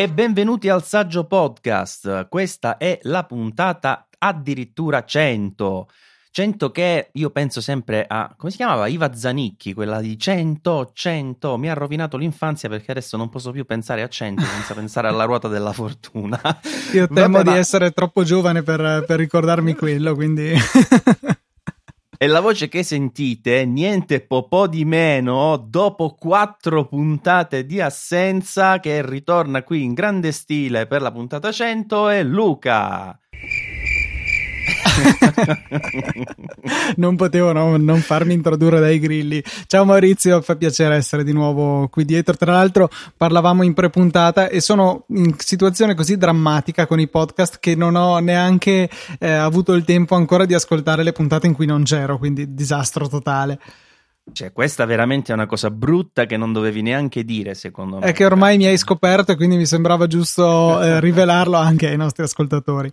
e benvenuti al Saggio Podcast. Questa è la puntata addirittura 100. 100 che io penso sempre a come si chiamava Iva Zanicchi, quella di 100, 100. Mi ha rovinato l'infanzia perché adesso non posso più pensare a 100 senza pensare alla ruota della fortuna. Io temo Vabbè, di ma... essere troppo giovane per, per ricordarmi quello, quindi E la voce che sentite, niente po', po di meno, dopo quattro puntate di assenza, che ritorna qui in grande stile per la puntata 100, è Luca. non potevo no, non farmi introdurre dai grilli. Ciao Maurizio, fa piacere essere di nuovo qui dietro. Tra l'altro parlavamo in prepuntata e sono in situazione così drammatica con i podcast che non ho neanche eh, avuto il tempo ancora di ascoltare le puntate in cui non c'ero, quindi disastro totale. Cioè, questa veramente è una cosa brutta che non dovevi neanche dire, secondo me. È che ormai mi hai scoperto e quindi mi sembrava giusto eh, rivelarlo anche ai nostri ascoltatori.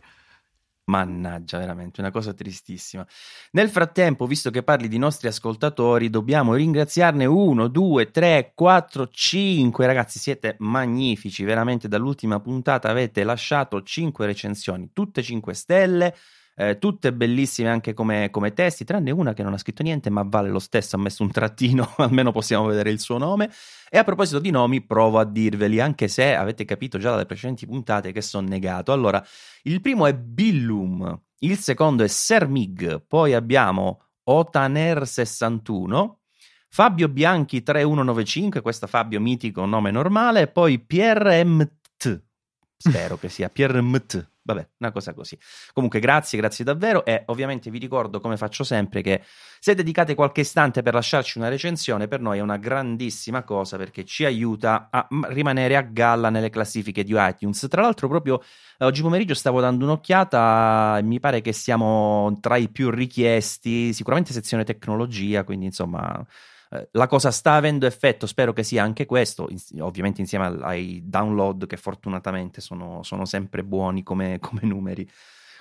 Mannaggia, veramente una cosa tristissima. Nel frattempo, visto che parli di nostri ascoltatori, dobbiamo ringraziarne uno, due, tre, quattro, cinque. Ragazzi, siete magnifici, veramente dall'ultima puntata avete lasciato cinque recensioni, tutte cinque stelle eh, tutte bellissime anche come, come, testi, tranne una che non ha scritto niente, ma vale lo stesso, ha messo un trattino, almeno possiamo vedere il suo nome. E a proposito di nomi, provo a dirveli, anche se avete capito già dalle precedenti puntate che sono negato. Allora, il primo è Billum, il secondo è Sermig, poi abbiamo Otaner61, Fabio Bianchi 3195, questo Fabio mitico, nome normale, poi Pierre MT, spero che sia Pierre MT. Vabbè, una cosa così. Comunque, grazie, grazie davvero. E ovviamente vi ricordo, come faccio sempre, che se dedicate qualche istante per lasciarci una recensione, per noi è una grandissima cosa perché ci aiuta a rimanere a galla nelle classifiche di iTunes. Tra l'altro, proprio eh, oggi pomeriggio stavo dando un'occhiata e mi pare che siamo tra i più richiesti, sicuramente sezione tecnologia, quindi insomma eh, la cosa sta avendo effetto, spero che sia anche questo, in, ovviamente insieme ai download che fortunatamente sono, sono sempre buoni come, come numeri.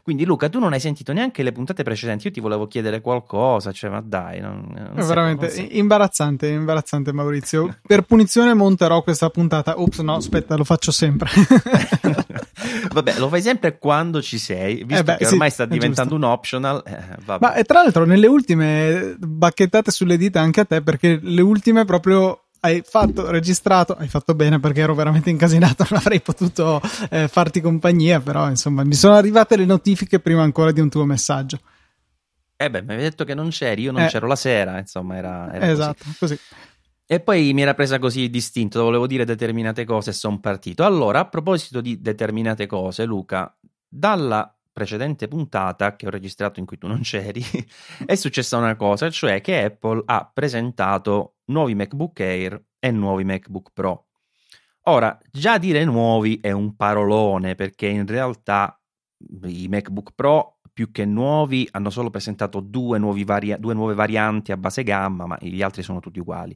Quindi Luca, tu non hai sentito neanche le puntate precedenti, io ti volevo chiedere qualcosa, cioè ma dai, non, non è veramente sei... imbarazzante, imbarazzante Maurizio. Per punizione monterò questa puntata. Ops, no, aspetta, lo faccio sempre. vabbè, lo fai sempre quando ci sei, visto eh beh, che ormai sì, sta diventando un optional. Eh, ma tra l'altro nelle ultime bacchettate sulle dita anche a te, perché le ultime proprio hai fatto, registrato, hai fatto bene perché ero veramente incasinato, non avrei potuto eh, farti compagnia, però insomma mi sono arrivate le notifiche prima ancora di un tuo messaggio. Eh beh, mi avevi detto che non c'eri, io non eh, c'ero la sera, insomma era, era esatto, così. così. E poi mi era presa così distinto, volevo dire determinate cose e sono partito. Allora, a proposito di determinate cose, Luca, dalla precedente puntata che ho registrato in cui tu non c'eri, è successa una cosa, cioè che Apple ha presentato nuovi MacBook Air e nuovi MacBook Pro. Ora, già dire nuovi è un parolone perché in realtà i MacBook Pro più che nuovi hanno solo presentato due, vari- due nuove varianti a base gamma, ma gli altri sono tutti uguali.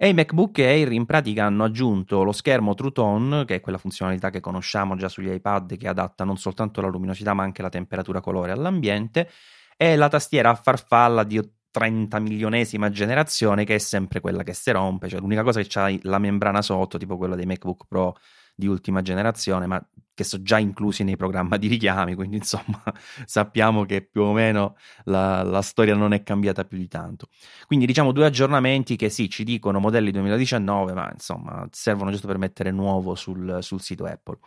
E i MacBook Air in pratica hanno aggiunto lo schermo True Tone, che è quella funzionalità che conosciamo già sugli iPad che adatta non soltanto la luminosità ma anche la temperatura colore all'ambiente, e la tastiera a farfalla di 30 milionesima generazione che è sempre quella che si rompe, cioè l'unica cosa che c'ha la membrana sotto, tipo quella dei MacBook Pro di ultima generazione, ma che sono già inclusi nei programmi di richiami, quindi insomma sappiamo che più o meno la, la, storia non è cambiata più di tanto. Quindi diciamo due aggiornamenti che sì, ci dicono modelli 2019, ma insomma servono giusto per mettere nuovo sul, sul sito Apple.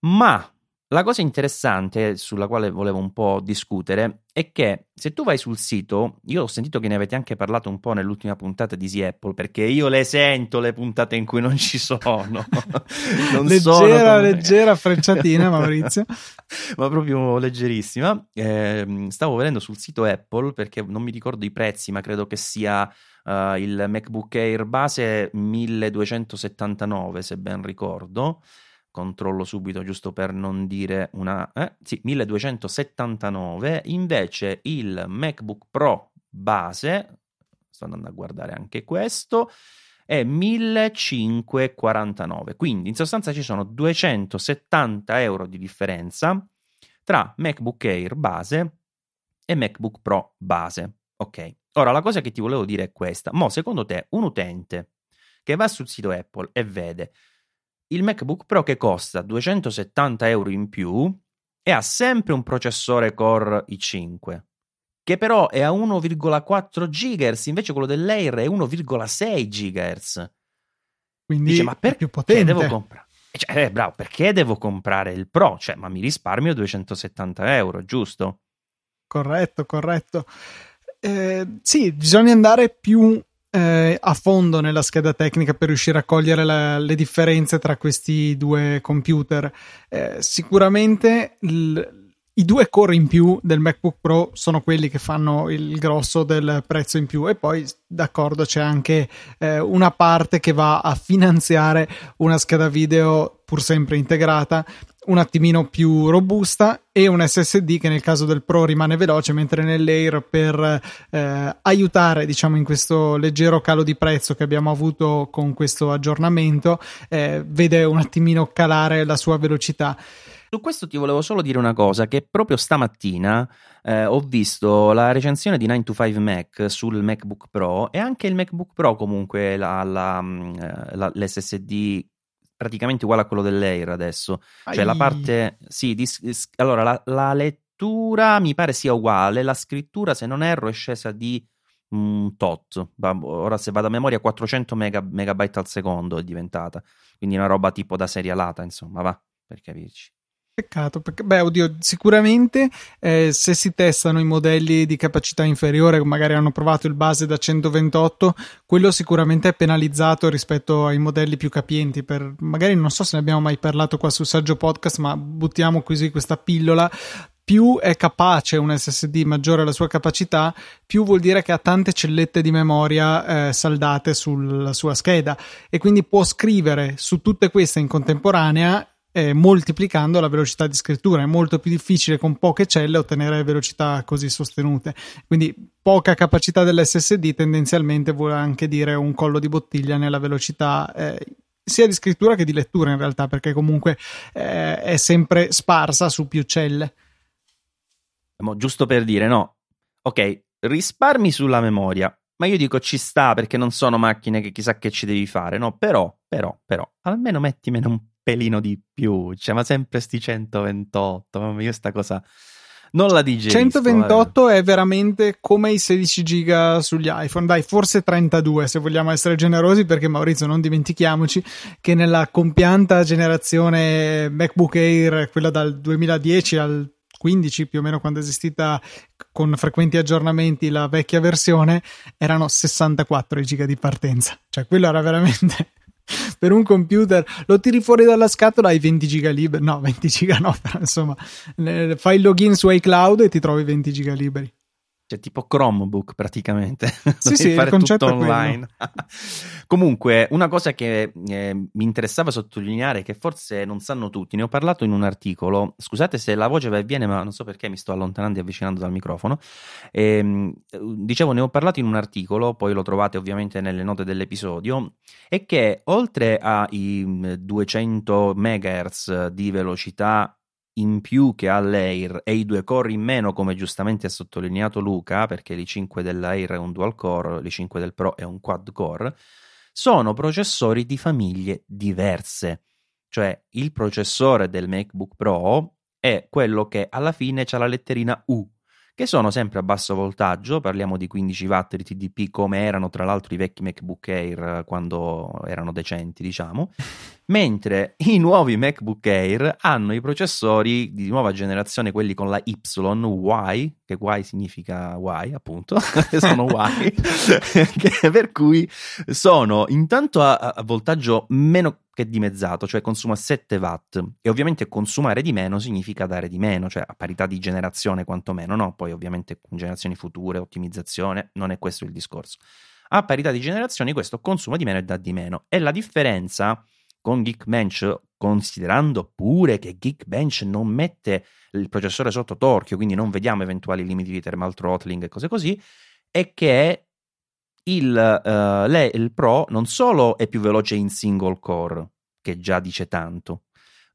Ma la cosa interessante sulla quale volevo un po' discutere è che se tu vai sul sito, io ho sentito che ne avete anche parlato un po' nell'ultima puntata di Easy Apple, perché io le sento le puntate in cui non ci sono. non leggera, sono leggera frecciatina, Maurizio. Ma proprio leggerissima. Eh, stavo vedendo sul sito Apple perché non mi ricordo i prezzi, ma credo che sia uh, il MacBook Air base 1279, se ben ricordo controllo subito giusto per non dire una... Eh, sì, 1279, invece il MacBook Pro base, sto andando a guardare anche questo, è 1549. Quindi in sostanza ci sono 270 euro di differenza tra MacBook Air base e MacBook Pro base. Ok, ora la cosa che ti volevo dire è questa. Mo, secondo te, un utente che va sul sito Apple e vede il MacBook Pro che costa 270 euro in più e ha sempre un processore Core i5 che però è a 1,4 GHz, invece quello dell'Air è 1,6 GHz. Quindi Dice, ma per più potente. devo comprare? Cioè, eh, bravo, perché devo comprare il Pro? Cioè, ma mi risparmio 270 euro, giusto? Corretto, corretto. Eh, sì, bisogna andare più eh, a fondo nella scheda tecnica per riuscire a cogliere la, le differenze tra questi due computer. Eh, sicuramente l, i due core in più del MacBook Pro sono quelli che fanno il grosso del prezzo in più e poi d'accordo c'è anche eh, una parte che va a finanziare una scheda video pur sempre integrata un attimino più robusta e un SSD che nel caso del Pro rimane veloce mentre nell'Air per eh, aiutare diciamo in questo leggero calo di prezzo che abbiamo avuto con questo aggiornamento eh, vede un attimino calare la sua velocità. Su questo ti volevo solo dire una cosa, che proprio stamattina eh, ho visto la recensione di 9 to 5 Mac sul MacBook Pro e anche il MacBook Pro comunque la, la, mm, eh, la, l'SSD praticamente uguale a quello dell'Air adesso. Ai. Cioè la parte... Sì, dis, allora la, la, lettura mi pare sia uguale, la scrittura se non erro è scesa di un tot. Ora se vado a memoria 400 mega, megabyte al secondo è diventata, quindi una roba tipo da serialata insomma, va, per capirci. Peccato, perché, beh, oddio, sicuramente eh, se si testano i modelli di capacità inferiore, magari hanno provato il base da 128, quello sicuramente è penalizzato rispetto ai modelli più capienti. Per, magari non so se ne abbiamo mai parlato qua su Saggio Podcast, ma buttiamo così questa pillola più è capace un SSD maggiore la sua capacità, più vuol dire che ha tante cellette di memoria eh, saldate sulla sua scheda e quindi può scrivere su tutte queste in contemporanea eh, moltiplicando la velocità di scrittura. È molto più difficile con poche celle ottenere velocità così sostenute. Quindi poca capacità dell'SSD tendenzialmente vuole anche dire un collo di bottiglia nella velocità. Eh, sia di scrittura che di lettura in realtà, perché comunque eh, è sempre sparsa su più celle. Giusto per dire, no, ok, risparmi sulla memoria, ma io dico ci sta perché non sono macchine che chissà che ci devi fare, no? Però, però, però, almeno mettimene un pelino di più. Cioè, ma sempre sti 128. Mamma mia, sta cosa. Non la digerisco. 128 eh. è veramente come i 16 giga sugli iPhone. Dai, forse 32 se vogliamo essere generosi, perché Maurizio, non dimentichiamoci che nella compianta generazione MacBook Air, quella dal 2010 al 15 più o meno quando è esistita con frequenti aggiornamenti la vecchia versione erano 64 i giga di partenza cioè quello era veramente per un computer. Lo tiri fuori dalla scatola hai 20 giga liberi no 20 giga no però insomma fai il login su iCloud e ti trovi 20 giga liberi cioè tipo Chromebook praticamente. Sì, sì, fare il concetto tutto online. Comunque, una cosa che eh, mi interessava sottolineare, che forse non sanno tutti, ne ho parlato in un articolo. Scusate se la voce va e viene, ma non so perché mi sto allontanando e avvicinando dal microfono. E, ehm, dicevo, ne ho parlato in un articolo, poi lo trovate ovviamente nelle note dell'episodio, e che oltre ai 200 MHz di velocità in più che ha l'Air e i due core in meno, come giustamente ha sottolineato Luca, perché l'i5 dell'Air è un dual core, l'i5 del Pro è un quad core, sono processori di famiglie diverse. Cioè il processore del MacBook Pro è quello che alla fine ha la letterina U, che sono sempre a basso voltaggio, parliamo di 15 watt di TDP come erano tra l'altro i vecchi MacBook Air quando erano decenti, diciamo, mentre i nuovi MacBook Air hanno i processori di nuova generazione, quelli con la Y, Y, che Y significa Y, appunto, sono Y, per cui sono intanto a, a, voltaggio meno che dimezzato, cioè consuma 7 watt e ovviamente consumare di meno significa dare di meno, cioè a parità di generazione quantomeno, no? Poi ovviamente con generazioni future, ottimizzazione, non è questo il discorso. A parità di generazioni questo consuma di meno e dà di meno. E la differenza con Geekbench, considerando pure che Geekbench non mette il processore sotto torchio, quindi non vediamo eventuali limiti di thermal throttling e cose così, è che il, uh, le, il Pro non solo è più veloce in single core, che già dice tanto,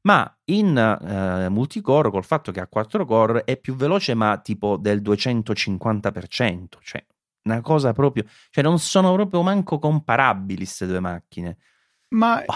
ma in uh, multicore col fatto che ha 4 core è più veloce ma tipo del 250%, cioè una cosa proprio, cioè non sono proprio manco comparabili queste due macchine. Ma oh.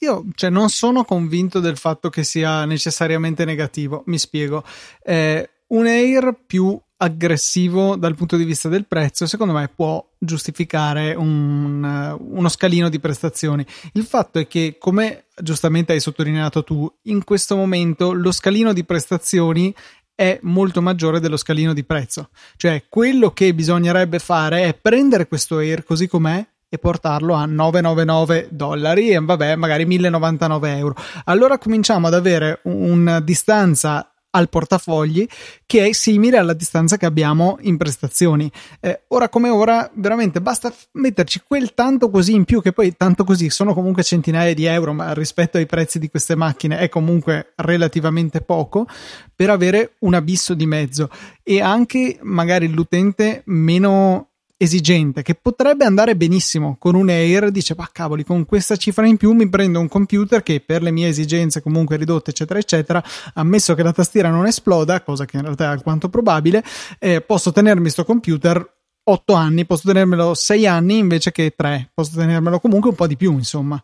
Io cioè, non sono convinto del fatto che sia necessariamente negativo. Mi spiego. Eh, un Air più aggressivo dal punto di vista del prezzo, secondo me può giustificare un, uno scalino di prestazioni. Il fatto è che, come giustamente hai sottolineato tu, in questo momento lo scalino di prestazioni è molto maggiore dello scalino di prezzo. Cioè, quello che bisognerebbe fare è prendere questo Air così com'è e portarlo a 999 dollari e vabbè, magari 1099 euro. Allora cominciamo ad avere una distanza al portafogli che è simile alla distanza che abbiamo in prestazioni. Eh, ora come ora, veramente basta metterci quel tanto così in più, che poi tanto così sono comunque centinaia di euro, ma rispetto ai prezzi di queste macchine è comunque relativamente poco, per avere un abisso di mezzo e anche magari l'utente meno esigente che potrebbe andare benissimo con un Air dice ma cavoli con questa cifra in più mi prendo un computer che per le mie esigenze comunque ridotte eccetera eccetera ammesso che la tastiera non esploda cosa che in realtà è alquanto probabile eh, posso tenermi questo computer 8 anni posso tenermelo 6 anni invece che 3 posso tenermelo comunque un po' di più insomma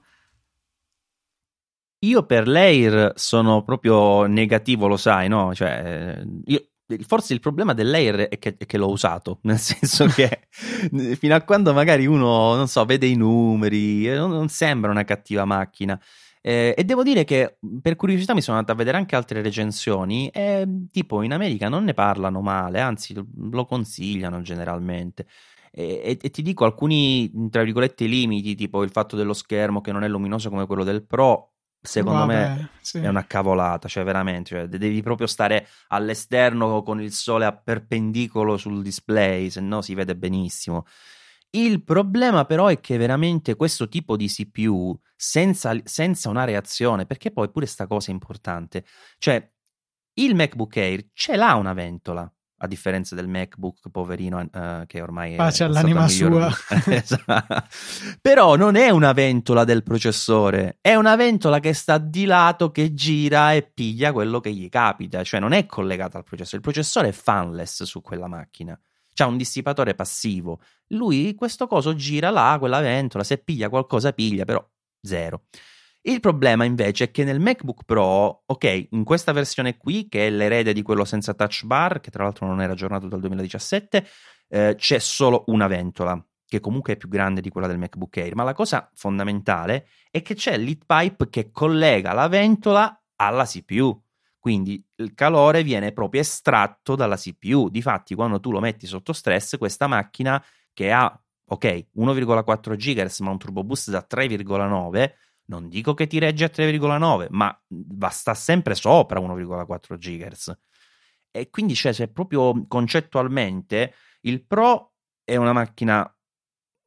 io per l'Air sono proprio negativo, lo sai, no? Cioè, io forse il problema dell'Air è che, è che l'ho usato, nel senso che fino a quando magari uno, non so, vede i numeri, non, non sembra una cattiva macchina. Eh, e devo dire che per curiosità mi sono andato a vedere anche altre recensioni e tipo in America non ne parlano male, anzi lo consigliano generalmente. E, e, e, ti dico alcuni, tra virgolette, limiti, tipo il fatto dello schermo che non è luminoso come quello del Pro, secondo Vabbè, me sì. è una cavolata, cioè veramente, cioè, devi proprio stare all'esterno con il sole a perpendicolo sul display, se no si vede benissimo. Il problema però è che veramente questo tipo di CPU senza, senza una reazione, perché poi pure sta cosa è importante, cioè il MacBook Air ce l'ha una ventola, a differenza del MacBook poverino uh, che ormai Pace è all'anima sua. esatto. Però non è una ventola del processore, è una ventola che sta di lato, che gira e piglia quello che gli capita, cioè non è collegata al processore. Il processore è fanless su quella macchina. C'ha un dissipatore passivo. Lui questo coso gira là, quella ventola, se piglia qualcosa piglia, però zero. Il problema invece è che nel MacBook Pro, ok, in questa versione qui, che è l'erede di quello senza touch bar, che tra l'altro non era aggiornato dal 2017, eh, c'è solo una ventola, che comunque è più grande di quella del MacBook Air. Ma la cosa fondamentale è che c'è l'heat che collega la ventola alla CPU. Quindi il calore viene proprio estratto dalla CPU. Difatti, quando tu lo metti sotto stress, questa macchina che ha, ok, 1,4 GHz ma un turbo boost da 3,9 non dico che ti regge a 3,9, ma va, sta sempre sopra 1,4 GHz. E quindi c'è, c'è proprio concettualmente il Pro è una macchina,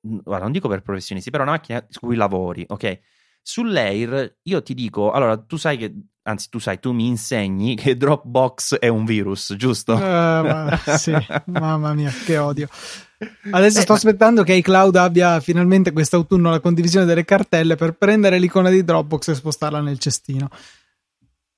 guarda, non dico per professionisti, però è una macchina su cui lavori, ok? Sull'Air io ti dico, allora tu sai che, anzi tu sai, tu mi insegni che Dropbox è un virus, giusto? Uh, ma, sì, mamma mia, che odio. Adesso eh, sto ma... aspettando che iCloud abbia finalmente quest'autunno la condivisione delle cartelle per prendere l'icona di Dropbox e spostarla nel cestino.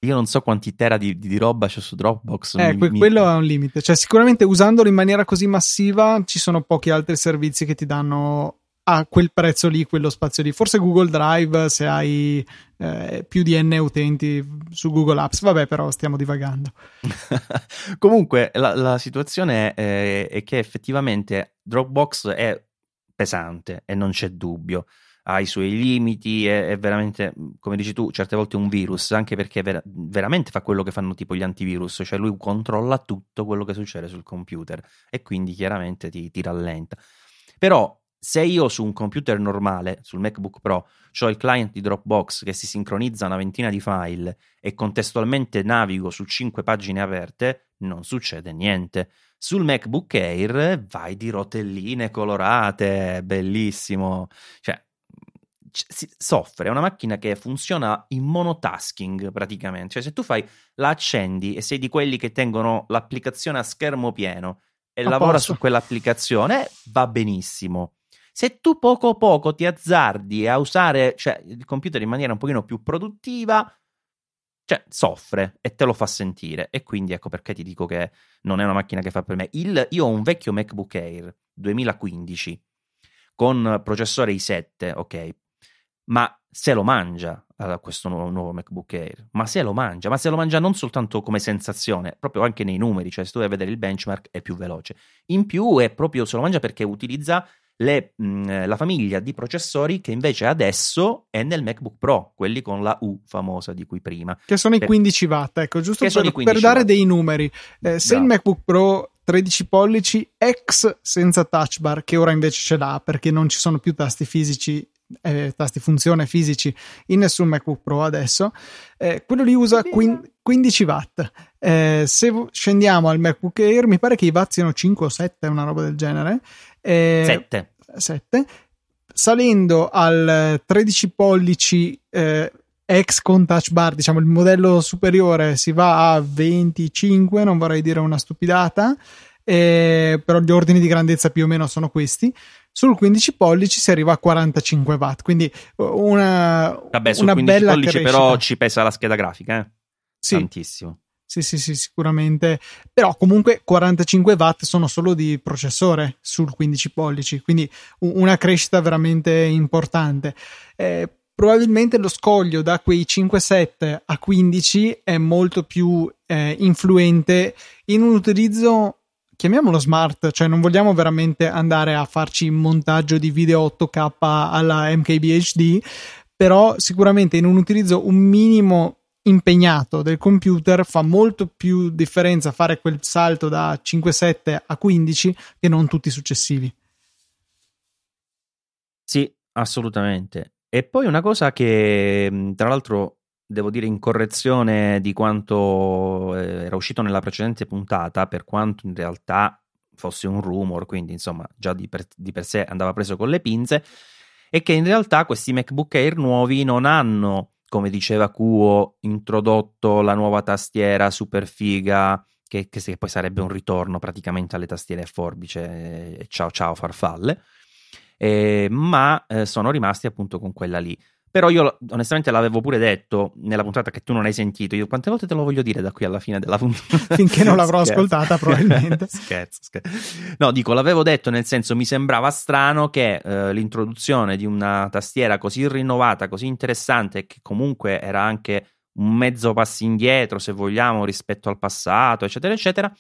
Io non so quanti tera di, di roba c'è su Dropbox. Eh, mi, que- quello mi... è un limite. Cioè, sicuramente usandolo in maniera così massiva ci sono pochi altri servizi che ti danno a quel prezzo lì, quello spazio lì. Forse Google Drive se hai eh, più di n utenti su Google Apps. Vabbè, però stiamo divagando. Comunque, la, la situazione è, è, che effettivamente Dropbox è pesante e non c'è dubbio. Ha i suoi limiti, è, è veramente, come dici tu, certe volte un virus, anche perché ver- veramente fa quello che fanno tipo gli antivirus, cioè lui controlla tutto quello che succede sul computer e quindi chiaramente ti, ti rallenta. Però se io su un computer normale, sul MacBook Pro, ho il client di Dropbox che si sincronizza una ventina di file e contestualmente navigo su cinque pagine aperte, non succede niente. Sul MacBook Air vai di rotelline colorate, bellissimo. Cioè, soffre, è una macchina che funziona in monotasking praticamente, cioè se tu fai la accendi e sei di quelli che tengono l'applicazione a schermo pieno e a lavora posto. su quell'applicazione, va benissimo. Se tu poco poco ti azzardi a usare cioè, il computer in maniera un pochino più produttiva, cioè soffre e te lo fa sentire. E quindi ecco perché ti dico che non è una macchina che fa per me. Il, io ho un vecchio MacBook Air 2015 con processore i7, ok, ma se lo mangia a questo nuovo, nuovo, MacBook Air, ma se lo mangia, ma se lo mangia non soltanto come sensazione, proprio anche nei numeri, cioè se tu vai a vedere il benchmark è più veloce. In più è proprio se lo mangia perché utilizza le, mh, la famiglia di processori che invece adesso è nel MacBook Pro, quelli con la U famosa di cui prima. Che sono per, i 15 watt, ecco, giusto per, per, dare dei numeri. Eh, se il MacBook Pro 13 pollici X senza touch bar, che ora invece ce l'ha perché non ci sono più tasti fisici eh, tasti funzione fisici in nessun MacBook Pro adesso, eh, quello lì usa quin- 15 watt. Eh, se scendiamo al MacBook Air, mi pare che i watt siano 5 o 7, una roba del genere. 7. Eh, 7. Salendo al 13 pollici eh, X con touch bar, diciamo il modello superiore si va a 25, non vorrei dire una stupidata, eh, però gli ordini di grandezza più o meno sono questi. Sul 15 pollici si arriva a 45 watt, quindi una, Vabbè, sul una 15 bella pollici crescita. però ci pesa la scheda grafica, eh? Sì. Tantissimo. Sì, sì, sì, sicuramente. Però comunque 45 watt sono solo di processore sul 15 pollici, quindi una crescita veramente importante. Eh, probabilmente lo scoglio da quei 5-7 a 15 è molto più eh, influente in un utilizzo chiamiamolo smart, cioè non vogliamo veramente andare a farci montaggio di video 8K alla MKBHD, però sicuramente in un utilizzo un minimo impegnato del computer fa molto più differenza fare quel salto da 5.7 a 15 che non tutti i successivi. Sì, assolutamente. E poi una cosa che tra l'altro devo dire in correzione di quanto eh, era uscito nella precedente puntata, per quanto in realtà fosse un rumor, quindi insomma già di per, di per sé andava preso con le pinze, è che in realtà questi MacBook Air nuovi non hanno come diceva Kuo, introdotto la nuova tastiera super figa, che, che, poi sarebbe un ritorno praticamente alle tastiere a forbice, ciao ciao farfalle, eh, ma eh, sono rimasti appunto con quella lì. Però io onestamente l'avevo pure detto nella puntata che tu non hai sentito. Io quante volte te lo voglio dire da qui alla fine della puntata? Finché non l'avrò ascoltata, probabilmente. scherzo, scherzo. No, dico, l'avevo detto nel senso mi sembrava strano che eh, l'introduzione di una tastiera così rinnovata, così interessante, che comunque era anche un mezzo passo indietro, se vogliamo, rispetto al passato, eccetera, eccetera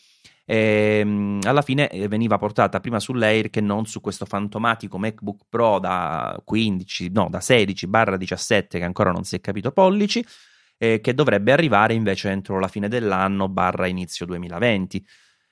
e, ehm, alla fine eh, veniva portata prima sull'Air che non su questo fantomatico MacBook Pro da 15, no, da 16-17 che ancora non si è capito pollici, eh, che dovrebbe arrivare invece entro la fine dell'anno barra inizio 2020.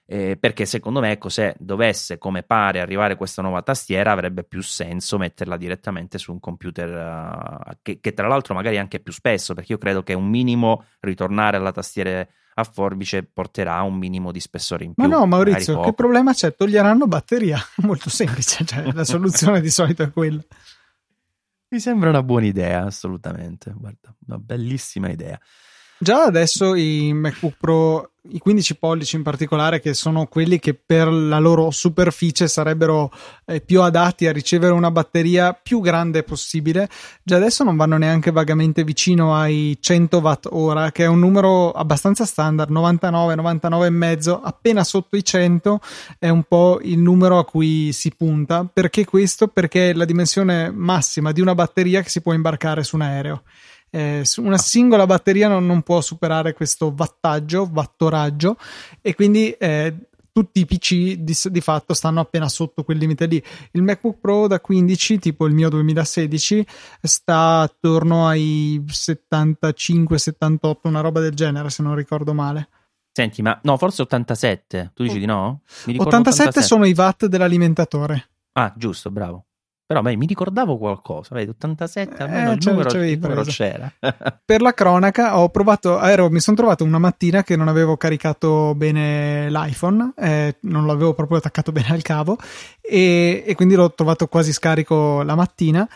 Eh, perché secondo me, ecco, se dovesse come pare arrivare questa nuova tastiera, avrebbe più senso metterla direttamente su un computer uh, che, che, tra l'altro magari anche più spesso, perché io credo che un minimo ritornare alla tastiera a forbice porterà un minimo di spessore in più. Ma no, Maurizio, che problema c'è? Toglieranno batteria. Molto semplice, cioè, la soluzione di solito è quella. Mi sembra una buona idea, assolutamente. Guarda, una bellissima idea. Già adesso i MacBook Pro i 15 pollici in particolare, che sono quelli che per la loro superficie sarebbero eh, più adatti a ricevere una batteria più grande possibile, già adesso non vanno neanche vagamente vicino ai 100 watt ora, che è un numero abbastanza standard, 99, 99 e mezzo, appena sotto i 100 è un po' il numero a cui si punta. Perché questo? Perché è la dimensione massima di una batteria che si può imbarcare su un aereo eh, una singola batteria non, non, può superare questo wattaggio, wattoraggio e quindi eh, tutti i PC di, di, fatto stanno appena sotto quel limite lì. Il MacBook Pro da 15, tipo il mio 2016, sta attorno ai 75-78, una roba del genere, se non ricordo male. Senti, ma no, forse 87. Tu dici di no? 87, 87 sono i watt dell'alimentatore. Ah, giusto, bravo. Però beh, mi ricordavo qualcosa, vedi, 87 almeno eh, il, numero, il numero c'era. per la cronaca ho provato, ero, mi sono trovato una mattina che non avevo caricato bene l'iPhone, eh, non l'avevo proprio attaccato bene al cavo e, e quindi l'ho trovato quasi scarico la mattina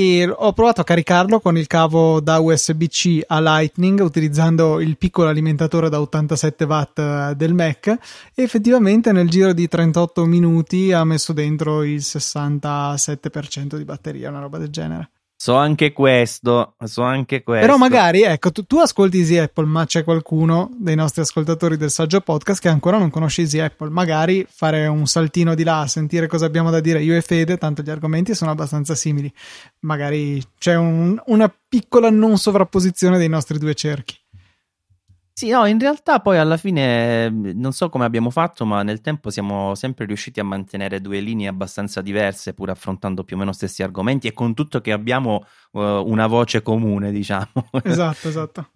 e ho provato a caricarlo con il cavo da USB-C a Lightning utilizzando il piccolo alimentatore da 87 watt eh, del Mac e effettivamente nel giro di 38 minuti ha messo dentro il 67% di batteria, una roba del genere. So anche questo, so anche questo. Però magari, ecco, tu, tu, ascolti Easy Apple, ma c'è qualcuno dei nostri ascoltatori del Saggio Podcast che ancora non conosce Easy Apple. Magari fare un saltino di là, sentire cosa abbiamo da dire io e Fede, tanto gli argomenti sono abbastanza simili. Magari c'è un, una piccola non sovrapposizione dei nostri due cerchi. Sì, no, in realtà poi alla fine non so come abbiamo fatto, ma nel tempo siamo sempre riusciti a mantenere due linee abbastanza diverse, pur affrontando più o meno stessi argomenti e con tutto che abbiamo uh, una voce comune, diciamo. Esatto, esatto.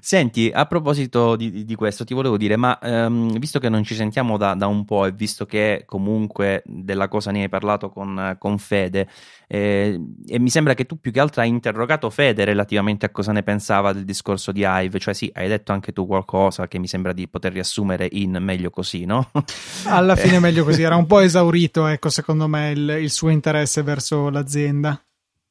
Senti, a proposito di, di, questo, ti volevo dire, ma um, visto che non ci sentiamo da, da, un po' e visto che comunque della cosa ne hai parlato con, con Fede, eh, e mi sembra che tu più che altro hai interrogato Fede relativamente a cosa ne pensava del discorso di Hive, cioè sì, hai detto anche tu qualcosa che mi sembra di poter riassumere in meglio così, no? Alla fine meglio così, era un po' esaurito, ecco, secondo me il, il suo interesse verso l'azienda.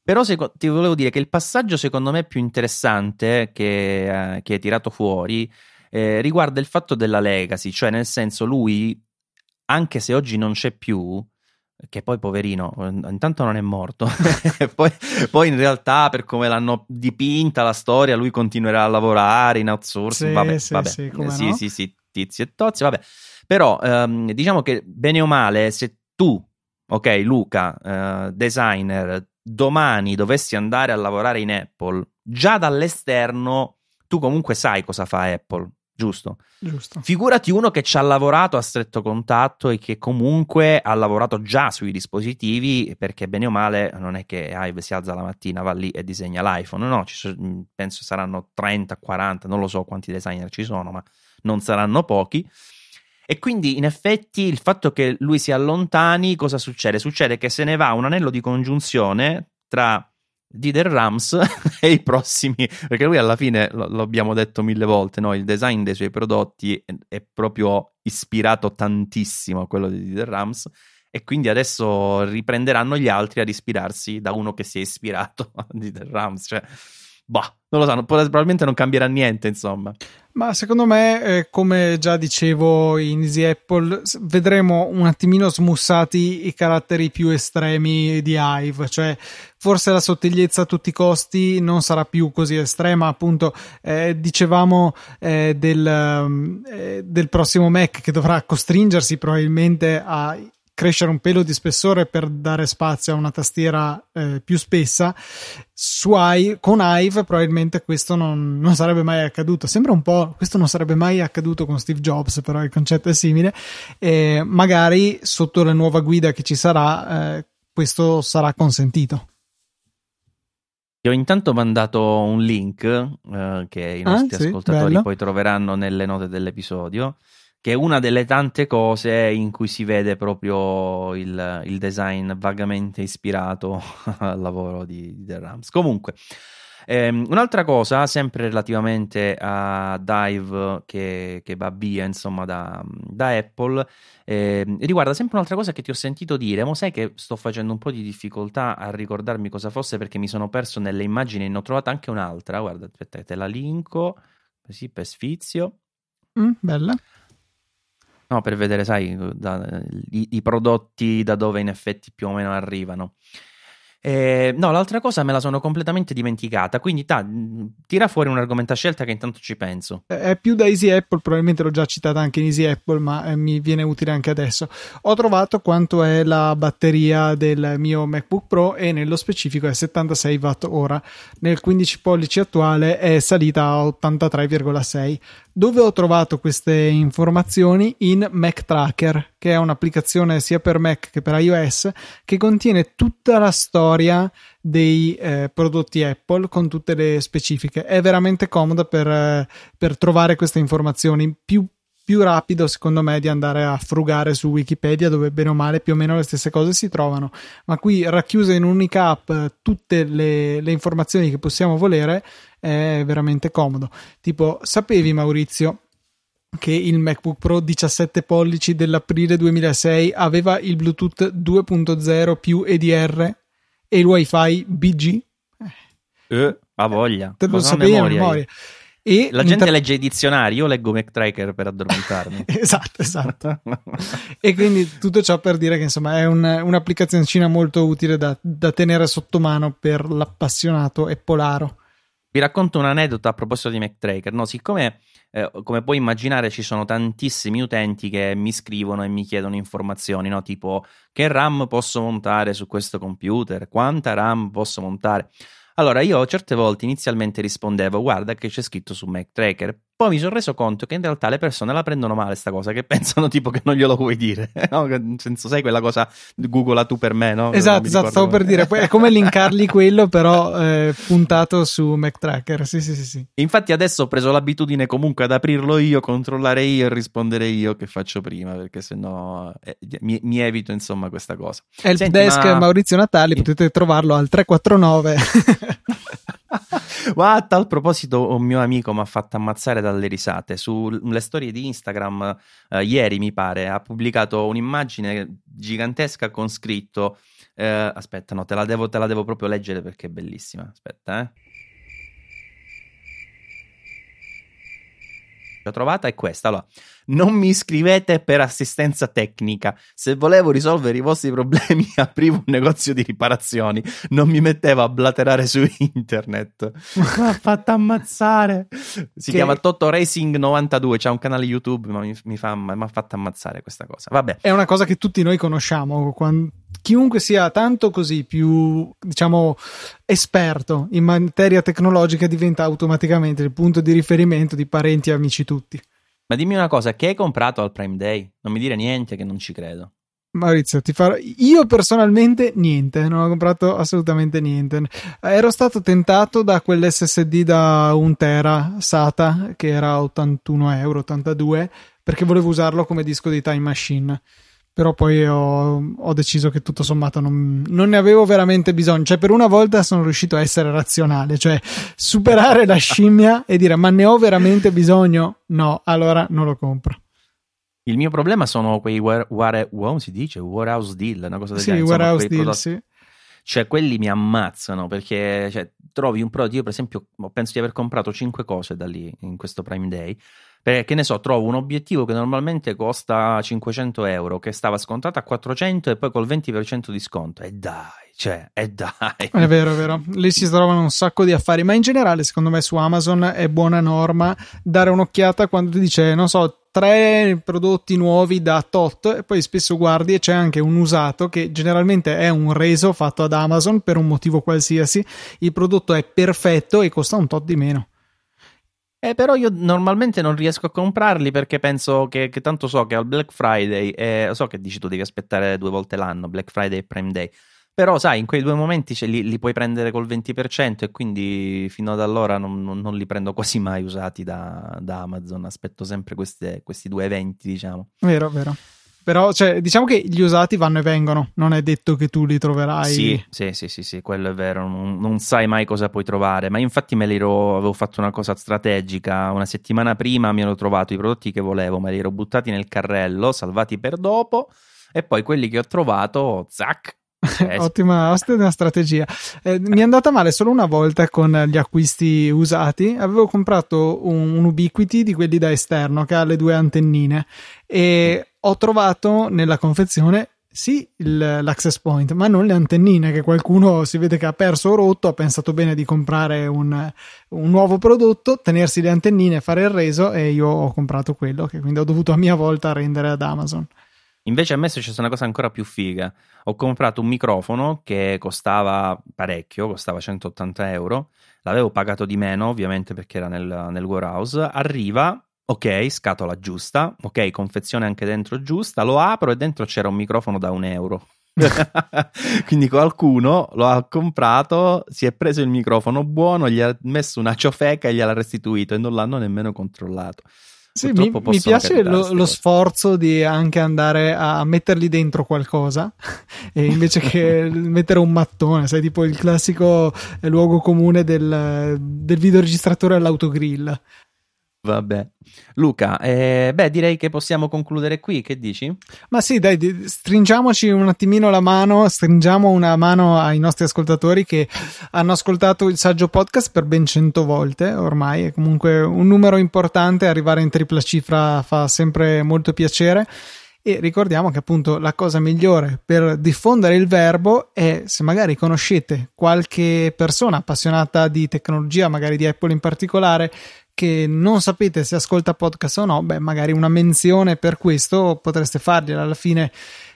Però se, ti volevo dire che il passaggio secondo me più interessante che, eh, che hai tirato fuori eh, riguarda il fatto della legacy, cioè nel senso lui, anche se oggi non c'è più, che poi poverino, intanto non è morto, poi, poi, in realtà per come l'hanno dipinta la storia, lui continuerà a lavorare in outsourcing, sì, vabbè, sì, vabbè. Sì, sì, no? sì, sì, tizi e tozzi, vabbè. Però ehm, diciamo che bene o male, se tu, ok, Luca, eh, designer, domani dovessi andare a lavorare in Apple, già dall'esterno tu comunque sai cosa fa Apple, giusto? Giusto. Figurati uno che ci ha lavorato a stretto contatto e che comunque ha lavorato già sui dispositivi, perché bene o male non è che Hive si alza la mattina, va lì e disegna l'iPhone, no, ci, penso saranno 30, 40, non lo so quanti designer ci sono, ma non saranno pochi. E quindi in effetti il fatto che lui si allontani, cosa succede? Succede che se ne va un anello di congiunzione tra Dider Rams e i prossimi, perché lui alla fine, lo, lo detto mille volte, no? il design dei suoi prodotti è, è, proprio ispirato tantissimo a quello di Dider Rams e quindi adesso riprenderanno gli altri ad ispirarsi da uno che si è ispirato a Dider Rams, cioè, bah, non lo so, probabilmente non cambierà niente, insomma. Ma secondo me, eh, come già dicevo in Easy Apple, vedremo un attimino smussati i caratteri più estremi di Hive, cioè forse la sottigliezza a tutti i costi non sarà più così estrema. Appunto, eh, dicevamo eh, del, eh, del prossimo Mac che dovrà costringersi probabilmente a crescere un pelo di spessore per dare spazio a una tastiera eh, più spessa. Su I, con Hive probabilmente questo non, non, sarebbe mai accaduto. Sembra un po', questo non sarebbe mai accaduto con Steve Jobs, però il concetto è simile. E magari sotto la nuova guida che ci sarà, eh, questo sarà consentito. Ti ho intanto mandato un link eh, che i nostri ah, sì, ascoltatori bello. poi troveranno nelle note dell'episodio che è una delle tante cose in cui si vede proprio il, il design vagamente ispirato al lavoro di, di The Rams. Comunque, ehm, un'altra cosa, sempre relativamente a Dive che, che va via, insomma, da, da Apple, eh, riguarda sempre un'altra cosa che ti ho sentito dire, ma sai che sto facendo un po' di difficoltà a ricordarmi cosa fosse perché mi sono perso nelle immagini e ne ho trovata anche un'altra, guarda, aspetta, te la linko, così per sfizio. Mm, bella. No, per vedere, sai, da, i, i, prodotti da dove in effetti più o meno arrivano. Eh, no, l'altra cosa me la sono completamente dimenticata, quindi ta, tira fuori un argomento a scelta che intanto ci penso. È più da Easy Apple, probabilmente l'ho già citata anche in Easy Apple, ma eh, mi viene utile anche adesso. Ho trovato quanto è la batteria del mio MacBook Pro e nello specifico è 76 watt ora. Nel 15 pollici attuale è salita a 83,6 dove ho trovato queste informazioni in Mac Tracker, che è un'applicazione sia per Mac che per iOS che contiene tutta la storia dei eh, prodotti Apple con tutte le specifiche. È veramente comoda per, eh, per trovare queste informazioni. Più, più rapido, secondo me, di andare a frugare su Wikipedia, dove bene o male più o meno le stesse cose si trovano. Ma qui racchiuse in un'unica app tutte le, le informazioni che possiamo volere è veramente comodo. Tipo, sapevi Maurizio che il MacBook Pro 17 pollici dell'aprile 2006 aveva il Bluetooth 2.0 più EDR e il WiFi BG? Eh, a voglia. Te lo sapevi a memoria. E la gente inter... legge i dizionari, io leggo MacTracker per addormentarmi. esatto, esatto. e quindi tutto ciò per dire che insomma è un, un'applicazioncina molto utile da, da, tenere sotto mano per l'appassionato e polaro. Vi racconto un aneddoto a proposito di MacTracker. No, siccome, eh, come puoi immaginare, ci sono tantissimi utenti che mi scrivono e mi chiedono informazioni, no? tipo che RAM posso montare su questo computer, quanta RAM posso montare. Allora, io certe volte inizialmente rispondevo, guarda che c'è scritto su MacTracker, poi mi sono reso conto che in realtà le persone la prendono male sta cosa, che pensano tipo che non glielo vuoi dire, no? Nel senso, sai quella cosa, googola tu per me, no? Esatto, esatto, stavo per dire, è come linkargli quello però eh, puntato su MacTracker, sì, sì, sì, sì. Infatti adesso ho preso l'abitudine comunque ad aprirlo io, controllare io e rispondere io che faccio prima, perché sennò eh, mi, mi, evito insomma questa cosa. Helpdesk ma... Maurizio Natali, potete trovarlo al 349. Ma a tal proposito, un mio amico mi ha fatto ammazzare dalle risate. Sulle storie di Instagram, eh, ieri mi pare, ha pubblicato un'immagine gigantesca con scritto. Eh, aspetta, no, te la, devo, te la devo proprio leggere perché è bellissima. Aspetta, eh. L'ho trovata è questa. Allora, non mi iscrivete per assistenza tecnica. Se volevo risolvere i vostri problemi, aprivo un negozio di riparazioni. Non mi mettevo a blaterare su internet. Mi ha fatto ammazzare. Si che... chiama Toto Racing 92. C'ha un canale YouTube, ma mi, mi, fa, mi ha fatto ammazzare questa cosa. Vabbè. È una cosa che tutti noi conosciamo. Quando, chiunque sia tanto così più, diciamo, esperto in materia tecnologica diventa automaticamente il punto di riferimento di parenti e amici tutti. Ma dimmi una cosa, che hai comprato al Prime Day? Non mi dire niente che non ci credo. Maurizio, ti farò... io personalmente niente, non ho comprato assolutamente niente. Ero stato tentato da quell'SSD da 1 tera SATA che era 81 euro, 82, perché volevo usarlo come disco di Time Machine però poi ho, ho, deciso che tutto sommato non, non, ne avevo veramente bisogno. Cioè, per una volta sono riuscito a essere razionale, cioè superare la scimmia e dire: Ma ne ho veramente bisogno? No, allora non lo compro. Il mio problema sono quei ware, ware, wow, si dice warehouse deal, una cosa del sì, genere. Warehouse deal, prodotti. sì. Cioè, quelli mi ammazzano perché cioè, trovi un prodotto. Io, per esempio, penso di aver comprato 5 cose da lì in questo Prime Day perché che ne so, trovo un obiettivo che normalmente costa 500 euro, che stava scontato a 400 e poi col 20% di sconto. E dai, cioè, e dai. È vero, è vero. Lì si trovano un sacco di affari, ma in generale, secondo me, su Amazon è buona norma dare un'occhiata quando ti dice, non so, tre prodotti nuovi da tot e poi spesso guardi e c'è anche un usato che generalmente è un reso fatto ad Amazon per un motivo qualsiasi. Il prodotto è perfetto e costa un tot di meno. Eh, però io normalmente non riesco a comprarli perché penso che, che tanto so che al Black Friday, eh, so che dici tu devi aspettare due volte l'anno, Black Friday e Prime Day, però sai, in quei due momenti li, li, puoi prendere col 20% e quindi fino ad allora non, non, non li prendo quasi mai usati da, da Amazon, aspetto sempre queste, questi due eventi, diciamo. Vero, vero. Però, cioè, diciamo che gli usati vanno e vengono, non è detto che tu li troverai. Sì, sì, sì, sì, sì quello è vero, non, non, sai mai cosa puoi trovare. Ma infatti me li ero, avevo fatto una cosa strategica. Una settimana prima mi ero trovato i prodotti che volevo, me li ero buttati nel carrello, salvati per dopo, e poi quelli che ho trovato, zac, ottima, ottima strategia. Eh, mi è andata male solo una volta con gli acquisti usati. Avevo comprato un, un Ubiquiti di quelli da esterno che ha le due antennine e ho trovato nella confezione sì il, l'access point, ma non le antennine che qualcuno si vede che ha perso o rotto, ha pensato bene di comprare un, un, nuovo prodotto, tenersi le antennine, fare il reso e io ho comprato quello che quindi ho dovuto a mia volta rendere ad Amazon. Invece a me è successa una cosa ancora più figa. Ho comprato un microfono che costava parecchio, costava 180 euro. L'avevo pagato di meno, ovviamente perché era nel, nel warehouse. Arriva, ok, scatola giusta, ok, confezione anche dentro giusta. Lo apro e dentro c'era un microfono da un euro. Quindi qualcuno lo ha comprato, si è preso il microfono buono, gli ha messo una ciofeca e gliel'ha restituito e non l'hanno nemmeno controllato. Sì, mi, mi, piace lo, lo, sforzo di anche andare a metterli dentro qualcosa invece che mettere un mattone, sai, tipo il classico luogo comune del, del videoregistratore all'autogrill. Vabbè. Luca, eh, beh, direi che possiamo concludere qui, che dici? Ma sì, dai, stringiamoci un attimino la mano, stringiamo una mano ai nostri ascoltatori che hanno ascoltato il saggio podcast per ben cento volte ormai, è comunque un numero importante, arrivare in tripla cifra fa sempre molto piacere. E ricordiamo che appunto la cosa migliore per diffondere il verbo è se magari conoscete qualche persona appassionata di tecnologia, magari di Apple in particolare, che non sapete se ascolta podcast o no, beh, magari una menzione per questo potreste fargliela alla fine.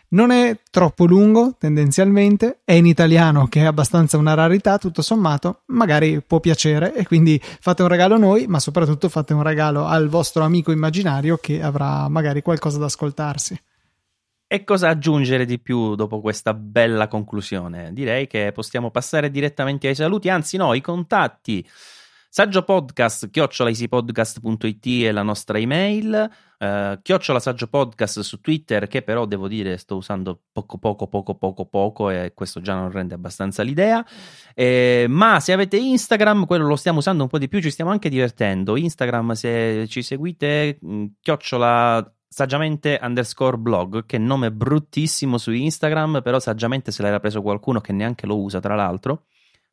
Non è troppo lungo tendenzialmente, è in italiano che è abbastanza una rarità tutto sommato, magari può piacere e quindi fate un regalo a noi, ma soprattutto fate un regalo al vostro amico immaginario che avrà magari qualcosa da ascoltarsi. E cosa aggiungere di più dopo questa bella conclusione? Direi che possiamo passare direttamente ai saluti, anzi no, i contatti. Saggio Podcast, chiocciolaisipodcast.it è la nostra email, uh, chiocciola Saggio Podcast su Twitter, che però devo dire sto usando poco poco poco poco poco e questo già non rende abbastanza l'idea. Eh, ma se avete Instagram, quello lo stiamo usando un po' di più, ci stiamo anche divertendo. Instagram, se ci seguite, mm, chiocciola saggiamente underscore blog, che nome bruttissimo su Instagram, però saggiamente se l'era preso qualcuno che neanche lo usa, tra l'altro.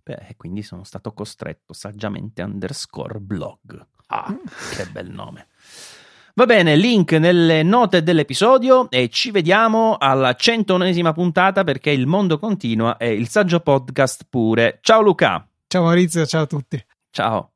Beh, quindi sono stato costretto saggiamente underscore blog. Ah, mm. che bel nome. Va bene, link nelle note dell'episodio e ci vediamo alla 101esima puntata perché il mondo continua e il saggio podcast pure. Ciao Luca. Ciao Maurizio, ciao a tutti. Ciao.